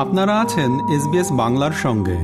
আপনারা আছেন এসবিএস বাংলার সঙ্গে।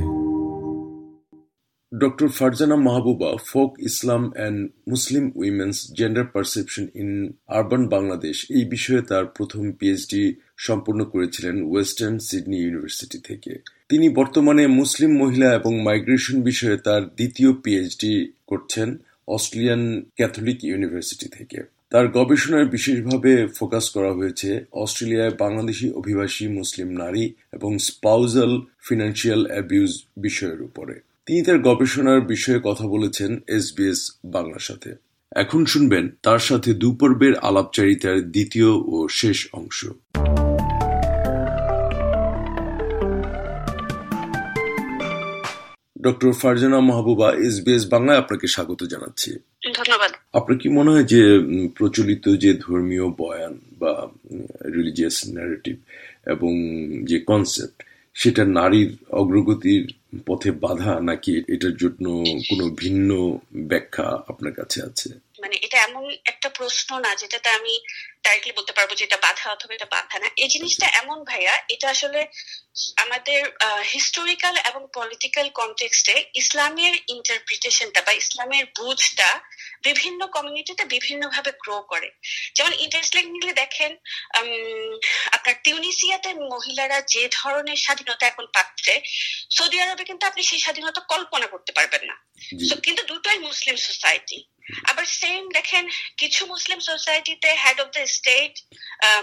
Doctor Farzana Mahbuba, folk Islam and Muslim women's gender perception in urban Bangladesh এই বিষয়ে তার প্রথম পিএইচডি সম্পূর্ণ করেছিলেন ওয়েস্টার্ন সিডনি ইউনিভার্সিটি থেকে। তিনি বর্তমানে মুসলিম মহিলা এবং মাইগ্রেশন বিষয়ে তার দ্বিতীয় পিএইচডি করছেন অস্ট্রেলিয়ান ক্যাথলিক ইউনিভার্সিটি থেকে। তার গবেষণায় বিশেষভাবে ফোকাস করা হয়েছে অস্ট্রেলিয়ায় বাংলাদেশি অভিবাসী মুসলিম নারী এবং স্পাউজাল ফিনান্সিয়াল অ্যাবিউজ বিষয়ের উপরে। তিনি তার গবেষণার বিষয়ে কথা বলেছেন এসবিএস বাংলার সাথে। এখন শুনবেন তার সাথে দুপর্বের আলাপচারিতার দ্বিতীয় ও শেষ অংশ। ডক্টর ফারজানা মাহবুবা এসবিএস বাংলায় আপনাকে স্বাগত জানাচ্ছি। ধন্যবাদ। আপনার কি মনে হয় যে প্রচলিত যে ধর্মীয় বয়ান বা রিলিজিয়াস ন্যারেটিভ এবং যে কনসেপ্ট সেটা নারীর অগ্রগতির পথে বাধা নাকি এটার জন্য কোনো ভিন্ন ব্যাখ্যা আপনার কাছে আছে? মানে এটা এমন একটা প্রশ্ন না যেটাতে আমি ডাইরেক্টলি বলতে পারব যে এটা বাধা অথবা এটা বাধা না। এই জিনিসটা এমন ভাইয়া এটা আসলে আমাদের হিস্টোরিক্যাল এবং পলিটিক্যাল কনটেক্সটে ইসলামের ইন্টারপ্রিটেশনটা বা ইসলামের বুঝটা বিভিন্ন কমিউনিটিতে বিভিন্ন ভাবে গ্রো করে। যেমন ইন্টারেস্টিংলি দেখেন আপনার টিউনিসিয়াতে মহিলারা যে ধরনের স্বাধীনতা এখন পাচ্ছে সৌদি আরবে কিন্তু আপনি সেই স্বাধীনতা কল্পনা করতে পারবেন না। কিন্তু দুটোই মুসলিম সোসাইটি আবার সেম দেখেন কিছু মুসলিম সোসাইটিতে হেড অফ দ্য স্টেট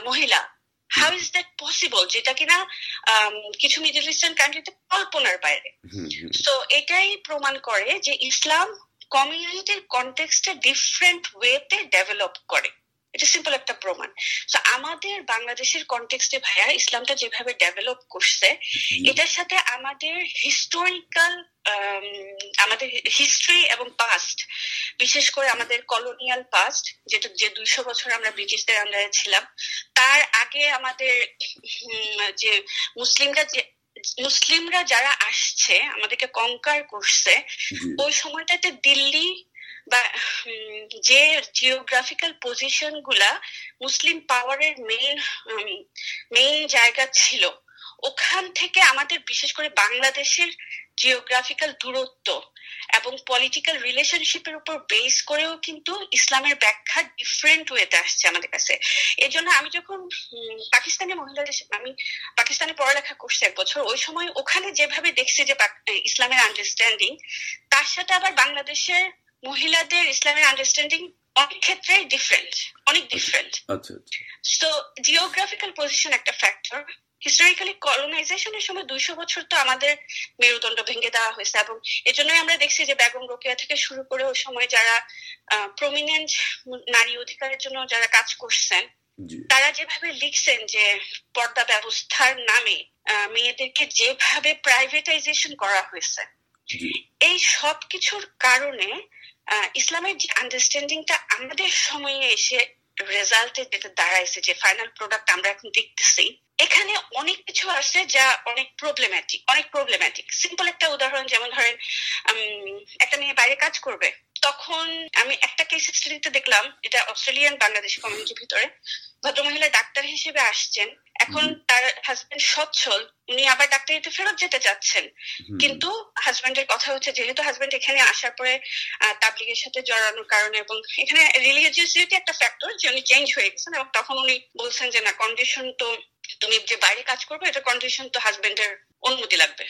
মহিলা। হাউ ইজ দ্যাট পসিবল যেটা কিনা কিছু মিডল ইস্টার্ন কান্ট্রিতে কল্পনার বাইরে। সো এটাই প্রমাণ করে যে ইসলাম কমিউনিটির কনটেক্সটে ডিফারেন্ট ওয়েতে ডেভেলপ করে। এটা সিম্পল একটা প্রমাণ। আমাদের বাংলাদেশের কনটেক্সটে ভাইয়া ইসলামটা যেভাবে ডেভেলপ করছে এটার সাথে আমাদের হিস্টোরিক্যাল আমাদের হিস্ট্রি এবং পাস্ট বিশেষ করে আমাদের কলোনিয়াল পাস্ট যেটা যে দুইশো বছর আমরা ব্রিটিশদের আন্ডারে ছিলাম তার আগে আমাদের যে মুসলিমরা যে মুসলিমরা যারা আসছে আমাদেরকে কঙ্কার করছে ওই সময়টাতে দিল্লি বা যে জিওগ্রাফিক্যাল পজিশনগুলা মুসলিম পাওয়ারের মেইন মেইন জায়গা ছিল, ওখান থেকে আমাদের বিশেষ করে বাংলাদেশের জিওগ্রাফিক্যাল দূরত্ব এবং পলিটিক্যাল রিলেশনশিপের উপর বেস করেও কিন্তু ইসলামের ব্যাখ্যা ডিফারেন্ট ওয়েতে আসছে আমাদের কাছে। এই জন্য আমি যখন পাকিস্তানি মহিলাদের আমি পাকিস্তানে পড়ালেখা করছি এক বছর, ওই সময় ওখানে যেভাবে দেখছি যে ইসলামের আন্ডারস্ট্যান্ডিং তার সাথে আবার বাংলাদেশের মহিলাদের ইসলামের আন্ডারস্ট্যান্ডিং অনেক ক্ষেত্রে ডিফারেন্ট অনেক ডিফারেন্ট তো জিওগ্রাফিক্যাল পজিশন একটা ফ্যাক্টর হিস্টোরিক্যালি কলোনাইজেশনের সময় দুইশো বছর তো আমাদের মেরুদণ্ড ভেঙে দেওয়া হয়েছে এবং এজন্যই আমরা দেখছি যে বেগম রোকেয়া থেকে শুরু করে ওই সময় যারা প্রমিনেন্ট নারী অধিকারের জন্য যারা কাজ করছেন তারা যেভাবে লিখছেন যে পর্দা ব্যবস্থার নামে মেয়েদেরকে যেভাবে প্রাইভেটাইজেশন করা হয়েছে এই সব কিছুর কারণে ইসলামের যে আন্ডারস্ট্যান্ডিংটা আমাদের সময়ে এসে রেজাল্টে যেটা দাঁড়াইছে, যে ফাইনাল প্রোডাক্ট আমরা এখন দেখতেছি, এখানে অনেক কিছু আছে যা অনেক প্রবলেম্যাটিক অনেক প্রবলেম্যাটিক সিম্পল একটা উদাহরণ, যেমন ধরেন একটা মেয়ে বাইরে কাজ করবে। তখন আমি একটা কেস স্টাডিতে দেখলাম এটা অস্ট্রেলিয়ান বাংলাদেশ কমিউনিটির ভিতরে। ভদ্রমহিলা ডাক্তার হিসেবে আসছেন। এখন তার হাজবেন্ড সচ্ছল উনি আবার ডাক্তারিতে ফেরত যেতে চাচ্ছেন। কিন্তু হাজবেন্ডের কথা হচ্ছে যেহেতু হাজবেন্ড এখানে আসার পরে তাবলিগের সাথে জড়ানোর কারণে এবং এখানে রিলিজিয়াসিটি একটা ফ্যাক্টর যে উনি চেঞ্জ হয়ে গেছেন এবং তখন উনি বলছেন যে না কন্ডিশন তো তুমি যে বাইরে কাজ করবে এটা কন্ডিশন তো হাজবেন্ডের অনুমতি লাগবে।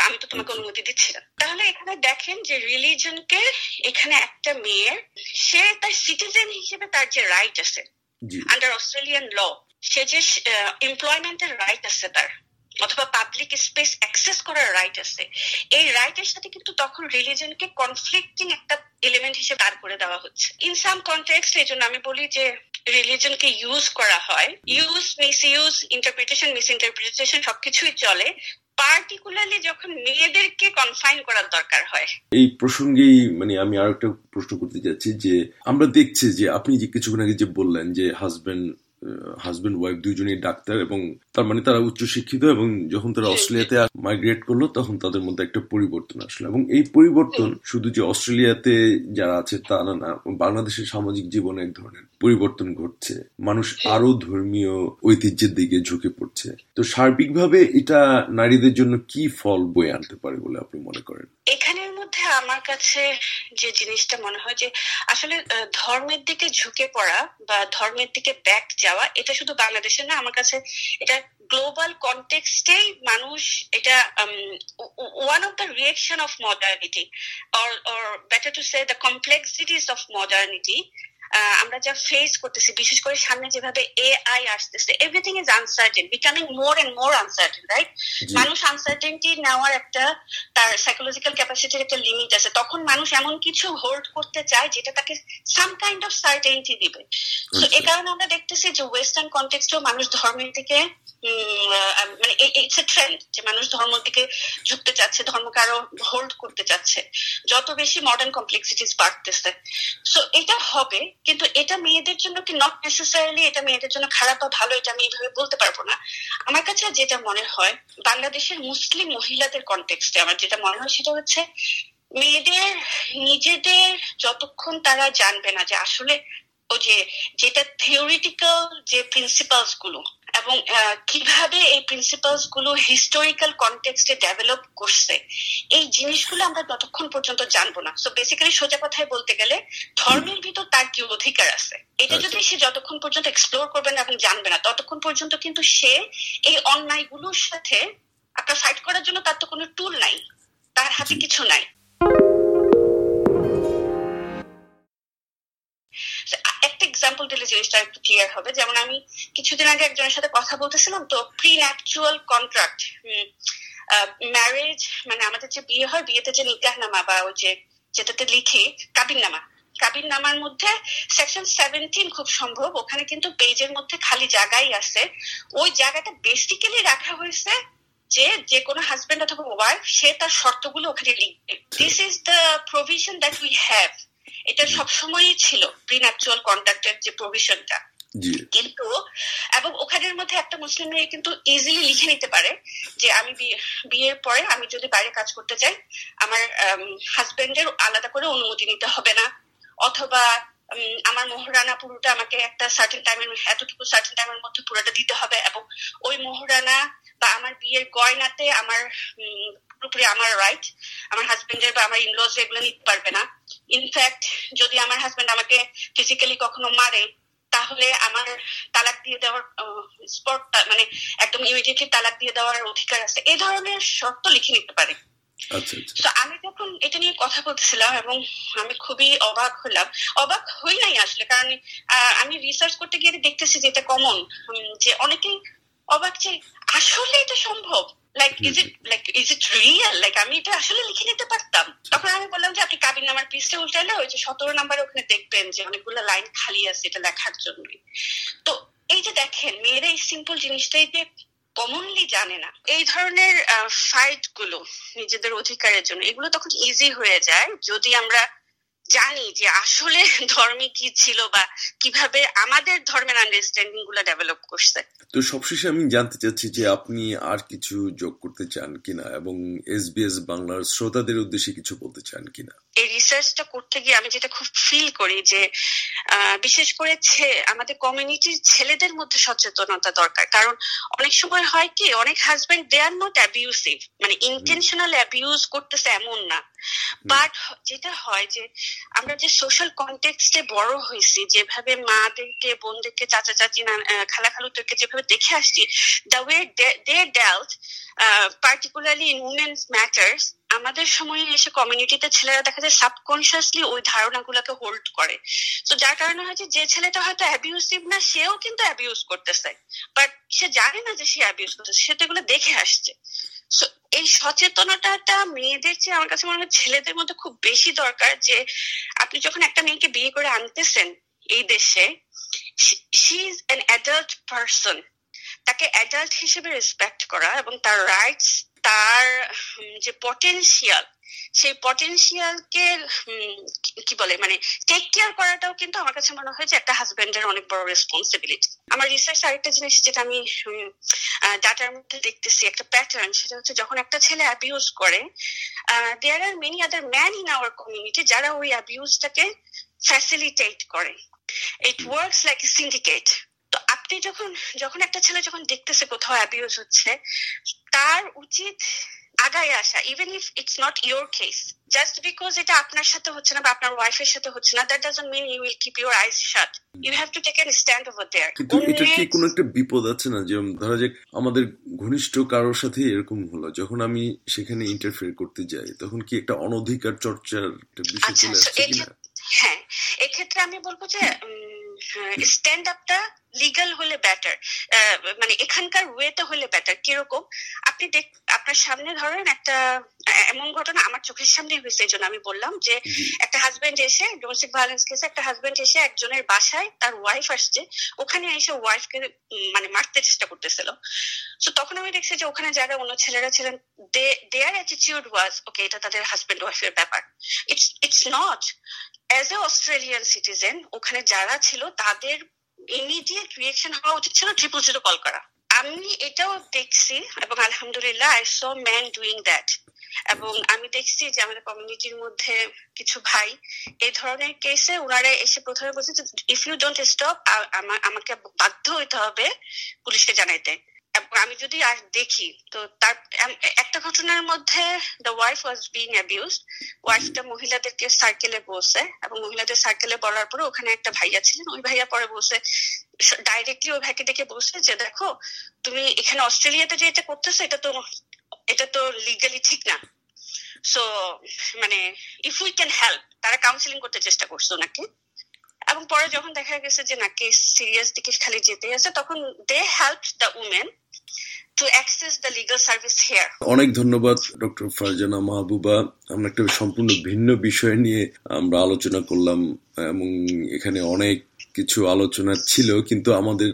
আমি তো তোমাকে অনুমতি দিচ্ছি না। তাহলে এখানে দেখেন যে রিলিজনকে এখানে একটা মেয়ের সে তার সিটিজেন হিসেবে তার যে রাইট আছে আন্ডার অস্ট্রেলিয়ান ল সে যে এমপ্লয়মেন্টের রাইট আছে তার অথবা পাবলিক স্পেস অ্যাক্সেস করার রাইট আছে এই রাইটের সাথে কিন্তু তখন রিলিজনকে কনফ্লিক্টিং একটা এলিমেন্ট হিসেবে দাঁড় করে দেওয়া হচ্ছে। ইন সাম কন্টেক্সট এই জন্য আমি বলি যে রিলিজনকে ইউজ করা হয়। Use misuse interpretation misinterpretation সবকিছুই চলে। পার্টিকুলারলি যখন মেয়েদেরকে কনফাইন করার দরকার হয়। এই প্রসঙ্গেই মানে আমি আরেকটা প্রশ্ন করতে চাচ্ছি যে, আমরা দেখছি যে আপনি যে কিছুক্ষণ আগে যে বললেন যে হাজবেন্ড হাজবেন্ড ওয়াইফ দুজনেই ডাক্তার এবং তার মানে তারা উচ্চ শিক্ষিত এবং যখন তারা অস্ট্রেলিয়াতে মাইগ্রেট করল তখন তাদের মধ্যে একটা পরিবর্তন আসলো এবং এই পরিবর্তন শুধু যে অস্ট্রেলিয়াতে যারা আছে তা না বাংলাদেশের সামাজিক জীবনে এক ধরনের পরিবর্তন ঘটছে। মানুষ আরও ধর্মীয় ঐতিহ্যের দিকে ঝুঁকে পড়ছে। তো সার্বিকভাবে এটা নারীদের জন্য কি ফল বয়ে আনতে পারে বলে আপনি মনে করেন? এখানের মধ্যে আমার কাছে যে জিনিসটা মনে হয় যে আসলে ধর্মের দিকে ঝুঁকে পড়া বা ধর্মের দিকে ব্যাক যাওয়া, এটা শুধু বাংলাদেশে না, আমার কাছে এটা গ্লোবাল কনটেক্সটেই মানুষ এটা one of the reaction of modernity or better to say the complexities of modernity আমরা যা ফেস করতেছি বিশেষ করে সামনে যেভাবে এআই আসতেছে everything is uncertain becoming more and more uncertain right মানুষ আনসার্টেনটি নেওয়ার একটা তার সাইকোলজিক্যাল ক্যাপাসিটির একটা লিমিট আছে। তখন মানুষ এমন কিছু হোল্ড করতে চায় যেটা তাকে সাম কাইন্ড অফ সার্টেনটি দিবে। তো এ কারণে আমরা দেখতেছি যে ওয়েস্টার্ন কন্টেক্সটেও মানুষ ধর্মের দিকে মানে ইটস এ ট্রেন্ড যে মানুষ ধর্ম দিকে ঝুঁকতে চাচ্ছে ধর্মকে আরও হোল্ড করতে চাচ্ছে যত বেশি মডার্ন কমপ্লেক্সিটিস বাড়তেছে। সো এটা হবে কিন্তু এটা মেয়েদের জন্য কি নট নেসেসারিলি এটা মেয়েদের জন্য খারাপ বা ভালো এটা আমি এইভাবে বলতে পারব না। আমার কাছে যেটা মনে হয়, বাংলাদেশের মুসলিম মহিলাদের কন্টেক্সটে আমার যেটা মনে হয় সেটা হচ্ছে মেয়েদের, নিজেদের যতক্ষণ তারা জানবে না যে আসলে ও যে, যেটা থিওরিটিক্যাল যে প্রিন্সিপালসগুলো এবং কীভাবে এই প্রিন্সিপালসগুলো হিস্টোরিক্যাল কনটেক্সটে ডেভেলপ করছে এই জিনিসগুলো আমরা ততক্ষণ পর্যন্ত জানব না। সো বেসিক্যালি সোজা কথায় বলতে গেলে ধর্মের ভিতর তার কি অধিকার আছে? এটা যদি সে যতক্ষণ পর্যন্ত এক্সপ্লোর করবে না এবং জানবে না ততক্ষণ পর্যন্ত কিন্তু সে এই অন্যায়গুলোর সাথে আপনার ফাইট করার জন্য তার তো কোনো টুল নাই। তার হাতে কিছু নাই। দিলে জিনিসটা একটু ক্লিয়ার হবে। যেমন আমি কিছুদিন আগে একজনের সাথে কথা বলতেছিলাম তো প্রি ন্যাকচুয়াল কন্ট্রাক্ট ম্যারেজ মানে আমাদের যে বিয়ে হয় বিয়েতে যে নিকাহ নামা বা ওই যে যেটাতে লিখে কাবিন নামা কাবিন নামার মধ্যে সেকশন সেভেন্টিন খুব সম্ভব ওখানে কিন্তু পেজের মধ্যে খালি জায়গাই আছে। ওই জায়গাটা বেসিক্যালি রাখা হয়েছে যে যে কোনো হাজবেন্ড অথবা ওয়াইফ সে তার শর্তগুলো ওখানে লিখবে। This is the provision that we have এটা সবসময়ই ছিল প্রিন্যাকচুয়াল কন্ট্রাক্টের যে প্রভিশনটা কিন্তু এবং ওখানের মধ্যে একটা মুসলিম মেয়ে কিন্তু ইজিলি লিখে নিতে পারে যে আমি বিয়ের পরে আমি যদি বাইরে কাজ করতে চাই আমার হাজবেন্ডের আলাদা করে অনুমতি নিতে হবে না। অথবা আমার মোহরানা পুরোটা আমাকে একটা সার্টেন টাইমের এতটুকু সার্টেন টাইমের মধ্যে পুরোটা দিতে হবে এবং ওই মোহরানা বা আমার বিয়ের গয়নাতে আমার পুরোপুরি আমার রাইট আমার হাজবেন্ডের বা আমার ইনলজ এগুলো নিতে পারবে না। ইনফ্যাক্ট যদি আমার হাজবেন্ড আমাকে ফিজিক্যালি কখনো মারে তাহলে আমার তালাক দিয়ে দেওয়ার স্পট মানে একদম ইমিডিয়েটলি তালাক দিয়ে দেওয়ার অধিকার আছে। এই ধরনের শর্ত লিখে নিতে পারে। আচ্ছা, আচ্ছা। আমি যখন এটা নিয়ে কথা বলতেছিলাম এবং আমি খুবই অবাক হলাম। অবাক হই নাই আসলে কারণ আমি রিসার্চ করতে গিয়ে দেখতেছি যে এটা কমন যে অনেকেই অবাক যে আসলে এটা সম্ভব। Like is it like is it real like আমি এটা আসলে লিখে নিতে পারতাম। তখন আমি বললাম যে আপনি কাবিন নাম্বার পিসটা উল্টালে ওই যে সতেরো নাম্বারে ওখানে দেখবেন যে অনেকগুলো লাইন খালি আছে এটা লেখার জন্য তো এই যে দেখেন মেয়েরা এই সিম্পল জিনিসটাই যে কমনলি জানে না। এই ধরনের ফাইটগুলো নিজেদের অধিকারের জন্য এগুলো তখন ইজি হয়ে যায়। যদি আমরা জানি যে আসলে ধর্মে কি ছিল বা কীভাবে আমাদের ধর্মের আন্ডারস্ট্যান্ডিংগুলো ডেভেলপ করছে। তো সবশেষে আমি জানতে চাচ্ছি যে আপনি আর কিছু যোগ করতে চান কিনা এবং এস বাংলার শ্রোতাদের উদ্দেশ্যে কিছু বলতে চান কিনা? এই রিসার্চটা করতে গিয়ে আমি যেটা খুব ফিল করি যে বিশেষ করে আমাদের কমিউনিটির ছেলেদের মধ্যে সচেতনতা দরকার। কারণ অনেক সময় হয় কি অনেক husband they are not abusive মানে ইন্টেনশনাল অ্যাবিউজ করতেছে এমন না। বাট যেটা হয় যে আমরা যে সোশ্যাল কন্টেক্সটে বড় হয়েছি যেভাবে মাদেরকে বোনদেরকে চাচা চাচি না খালা খালুদেরকে যেভাবে দেখে আসছি the way they dealt particularly in women's matters আমাদের সময়ে এসে কমিউনিটিতে ছেলেরা দেখা যায় সাবকনসিয়াসলি ওই ধারণাগুলোকে হোল্ড করে। তো যার কারণে হচ্ছে যে ছেলেটা হয়তো অ্যাবিউসিভ না, সেও কিন্তু অ্যাবিউজ করতেছে। বাট সে জানে না যে সে অ্যাবিউজ করতেছে, সে তো এগুলো দেখে আসছে। এই সচেতনতাটা মেয়েদের চেয়ে আমার কাছে মনে হয় ছেলেদের মধ্যে খুব বেশি দরকার যে, আপনি যখন একটা মেয়েকে বিয়ে করে আনতেছেন এই দেশে she is an adult person তাকে অ্যাডাল্ট হিসেবে রেসপেক্ট করা এবং তার রাইটস তার যে পটেন্সিয়াল সেই পটেনশিয়ালকে কি বলে মানে টেক কেয়ার করাটাও কিন্তু আমার কাছে মনে হয় যে একটা হাজবেন্ডের অনেক বড় রেসপন্সিবিলিটি আমার রিসার্চ আরেকটা জিনিস যেটা আমি ডাটার মধ্যে দেখতেছি, একটা প্যাটার্ন সেটা হচ্ছে যখন একটা ছেলে অ্যাবিউজ করে there are many other man in our community যারা ওই অ্যাবিউজটাকে ফ্যাসিলিটেট করে। It works like a syndicate আপনি যখন যখন একটা ছেলে যখন দেখতেছে কোথাও অ্যাবিউজ হচ্ছে তার উচিত আগায় আসা even if it's not case just because এটা আপনার সাথে হচ্ছে না বা আপনার ওয়াইফের সাথে হচ্ছে না that doesn't mean you will keep your shut you have to take stand over there কিন্তু এটা কি কোনো একটা বিপদ আছে না? যে ধরা যাক আমাদের ঘনিষ্ঠ কারোর সাথে এরকম হলো। যখন আমি সেখানে ইন্টারফেয়ার করতে যাই তখন কি একটা অনধিকার চর্চার একটা বিষয় আচ্ছা, চলে আসছে কিনা? হ্যাঁ এক্ষেত্রে আমি বলব যে স্ট্যান্ড আপটা লিগাল হলে বেটার মানে এখানকার ওয়েতে হলে বেটার কীরকম? আপনি দেখ আপনার সামনে ধরেন একটা এমন ঘটনা আমার চোখের সামনে হয়েছে এই জন্য আমি বললাম যে একটা হাজবেন্ড এসে ডোমেস্টিক ভায়োলেন্স কেসে একটা হাজবেন্ড এসে একজনের বাসায় তার ওয়াইফ আসছে ওখানে এসে ওয়াইফকে মানে মারতে চেষ্টা করতেছিল। তো তখন আমি দেখছি যে ওখানে যারা অন্য ছেলেরা ছিলেন দে দেয়ার অ্যাটিটিউড ওয়াজ ওকে এটা তাদের হাজবেন্ড ওয়াইফের ব্যাপার। It's it's not as a Australian citizen ওখানে যারা ছিল তাদের ইমিডিয়েট রিয়েকশন হওয়া উচিত ছিল ট্রিপল জিরো কল করা। আমি এটাও দেখছি এবং আলহামদুলিল্লাহ I saw man doing that এবং আমি দেখছি যে আমাদের কমিউনিটির মধ্যে কিছু ভাই, এই ধরনের কেসে ওনারা এসে প্রথমে বলছে ইফ ইউ ডোন্ট স্টপ আমাকে বাধ্য হইতে হবে পুলিশকে জানাইতে। আমি যদি আর দেখি, তো তার একটা ঘটনার মধ্যে the wife was being abuse ওয়াইফটা মহিলাদেরকে সার্কেলে বসে এবং মহিলাদের সার্কেলে বলার পরে ওখানে একটা ভাইয়া ছিলেন, ওই ভাইয়া পরে বসে ডাইরেক্টলি ওই ভাইকে দেখে বসে যে, দেখো, তুমি এখানে অস্ট্রেলিয়াতে যে এটা করতেছো, এটা তো এটা তো লিগালি ঠিক না। সো মানে ইফ উই ক্যান হেল্প তারা কাউন্সিলিং করতে চেষ্টা করছে ওনাকে। এবং পরে যখন দেখা গেছে যে, নাকি সিরিয়াস দিকে খালি যেতে আছে, তখন দে হেল্প দ্য উমেন অনেক ধন্যবাদ ডক্টর ফারজানা মাহবুবা। আমরা একটা সম্পূর্ণ ভিন্ন বিষয় নিয়ে আমরা আলোচনা করলাম এবং এখানে অনেক কিছু আলোচনা ছিল কিন্তু আমাদের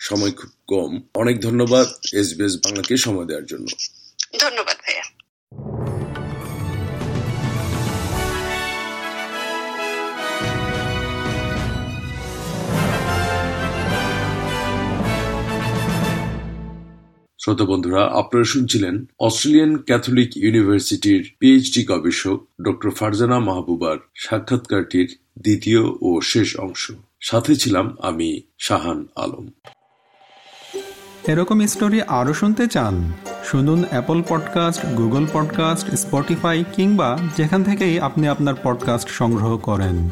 সময় খুব কম। অনেক ধন্যবাদ এসবিএস বাংলাকে সময় দেওয়ার জন্য। ধন্যবাদ ভাইয়া। শ্রোতা বন্ধুরা, আপনারা শুনছিলেন অস্ট্রেলিয়ান ক্যাথলিক ইউনিভার্সিটির পিএইচডি গবেষক ডক্টর ফারজানা মাহবুবার সাক্ষাৎকারটির দ্বিতীয় ও শেষ অংশ। সাথে ছিলাম আমি শাহান আলম। এরকম স্টোরি আরও শুনতে চান, শুনুন Apple podcast Google podcast Spotify কিংবা যেখান থেকেই আপনি আপনার পডকাস্ট সংগ্রহ করেন।